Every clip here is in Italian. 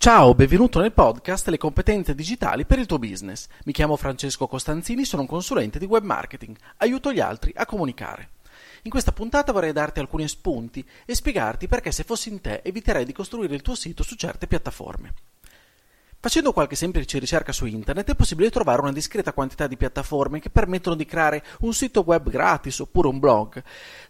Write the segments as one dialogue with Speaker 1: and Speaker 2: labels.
Speaker 1: Ciao, benvenuto nel podcast Le competenze digitali per il tuo business. Mi chiamo Francesco Costanzini, sono un consulente di web marketing. Aiuto gli altri a comunicare. In questa puntata vorrei darti alcuni spunti e spiegarti perché se fossi in te eviterei di costruire il tuo sito su certe piattaforme. Facendo qualche semplice ricerca su internet è possibile trovare una discreta quantità di piattaforme che permettono di creare un sito web gratis oppure un blog.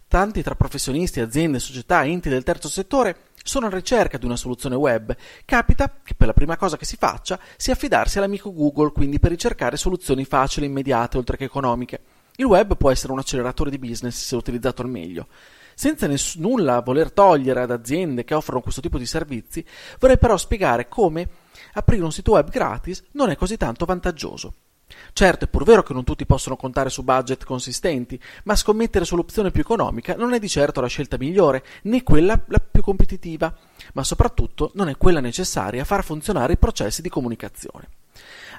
Speaker 1: Tanti tra professionisti, aziende, società, enti del terzo settore sono in ricerca di una soluzione web. Capita che per la prima cosa che si faccia sia affidarsi all'amico Google, quindi per ricercare soluzioni facili, immediate, oltre che economiche. Il web può essere un acceleratore di business se utilizzato al meglio. Senza ness- nulla voler togliere ad aziende che offrono questo tipo di servizi, vorrei però spiegare come aprire un sito web gratis non è così tanto vantaggioso. Certo, è pur vero che non tutti possono contare su budget consistenti, ma scommettere sull'opzione più economica non è di certo la scelta migliore, né quella la più competitiva, ma soprattutto non è quella necessaria a far funzionare i processi di comunicazione.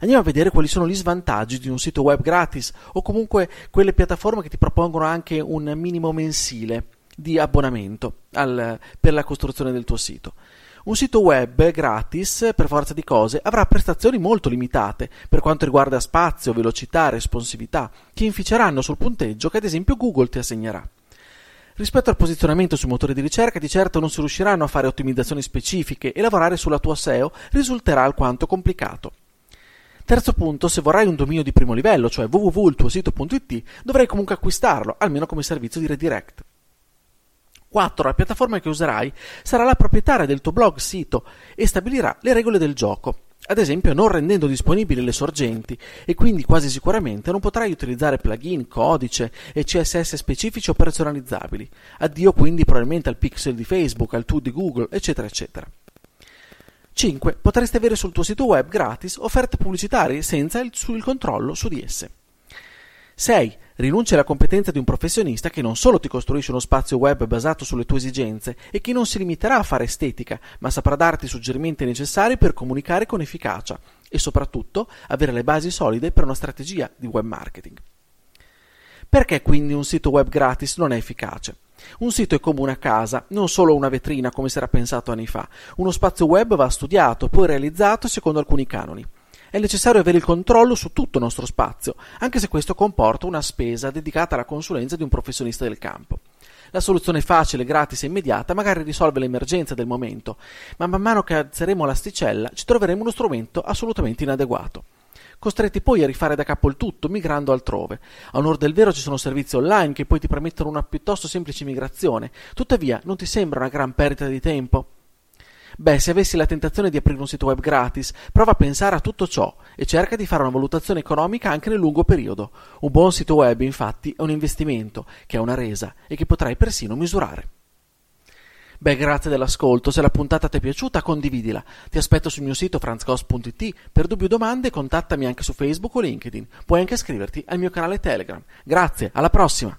Speaker 1: Andiamo a vedere quali sono gli svantaggi di un sito web gratis o comunque quelle piattaforme che ti propongono anche un minimo mensile di abbonamento al, per la costruzione del tuo sito. Un sito web gratis, per forza di cose, avrà prestazioni molto limitate per quanto riguarda spazio, velocità, responsività, che inficeranno sul punteggio che ad esempio Google ti assegnerà. Rispetto al posizionamento sui motori di ricerca, di certo non si riusciranno a fare ottimizzazioni specifiche e lavorare sulla tua SEO risulterà alquanto complicato. Terzo punto, se vorrai un dominio di primo livello, cioè www.iltuosito.it, dovrai comunque acquistarlo, almeno come servizio di redirect. 4. La piattaforma che userai sarà la proprietaria del tuo blog sito e stabilirà le regole del gioco. Ad esempio, non rendendo disponibili le sorgenti e quindi quasi sicuramente non potrai utilizzare plugin, codice e CSS specifici o personalizzabili. Addio quindi probabilmente al pixel di Facebook, al tool di Google, eccetera, eccetera. 5. Potresti avere sul tuo sito web gratis offerte pubblicitarie senza il, il controllo su di esse. 6. Rinuncia alla competenza di un professionista che non solo ti costruisce uno spazio web basato sulle tue esigenze e che non si limiterà a fare estetica, ma saprà darti i suggerimenti necessari per comunicare con efficacia e soprattutto avere le basi solide per una strategia di web marketing. Perché quindi un sito web gratis non è efficace? Un sito è come una casa, non solo una vetrina come si era pensato anni fa. Uno spazio web va studiato, poi realizzato secondo alcuni canoni è necessario avere il controllo su tutto il nostro spazio, anche se questo comporta una spesa dedicata alla consulenza di un professionista del campo. La soluzione facile, gratis e immediata magari risolve l'emergenza del momento, ma man mano che alzeremo l'asticella ci troveremo uno strumento assolutamente inadeguato. Costretti poi a rifare da capo il tutto, migrando altrove. A onor del vero ci sono servizi online che poi ti permettono una piuttosto semplice migrazione, tuttavia non ti sembra una gran perdita di tempo? Beh, se avessi la tentazione di aprire un sito web gratis, prova a pensare a tutto ciò e cerca di fare una valutazione economica anche nel lungo periodo. Un buon sito web, infatti, è un investimento che ha una resa e che potrai persino misurare. Beh, grazie dell'ascolto. Se la puntata ti è piaciuta, condividila. Ti aspetto sul mio sito franzcos.it. Per dubbi o domande, contattami anche su Facebook o LinkedIn. Puoi anche iscriverti al mio canale Telegram. Grazie, alla prossima!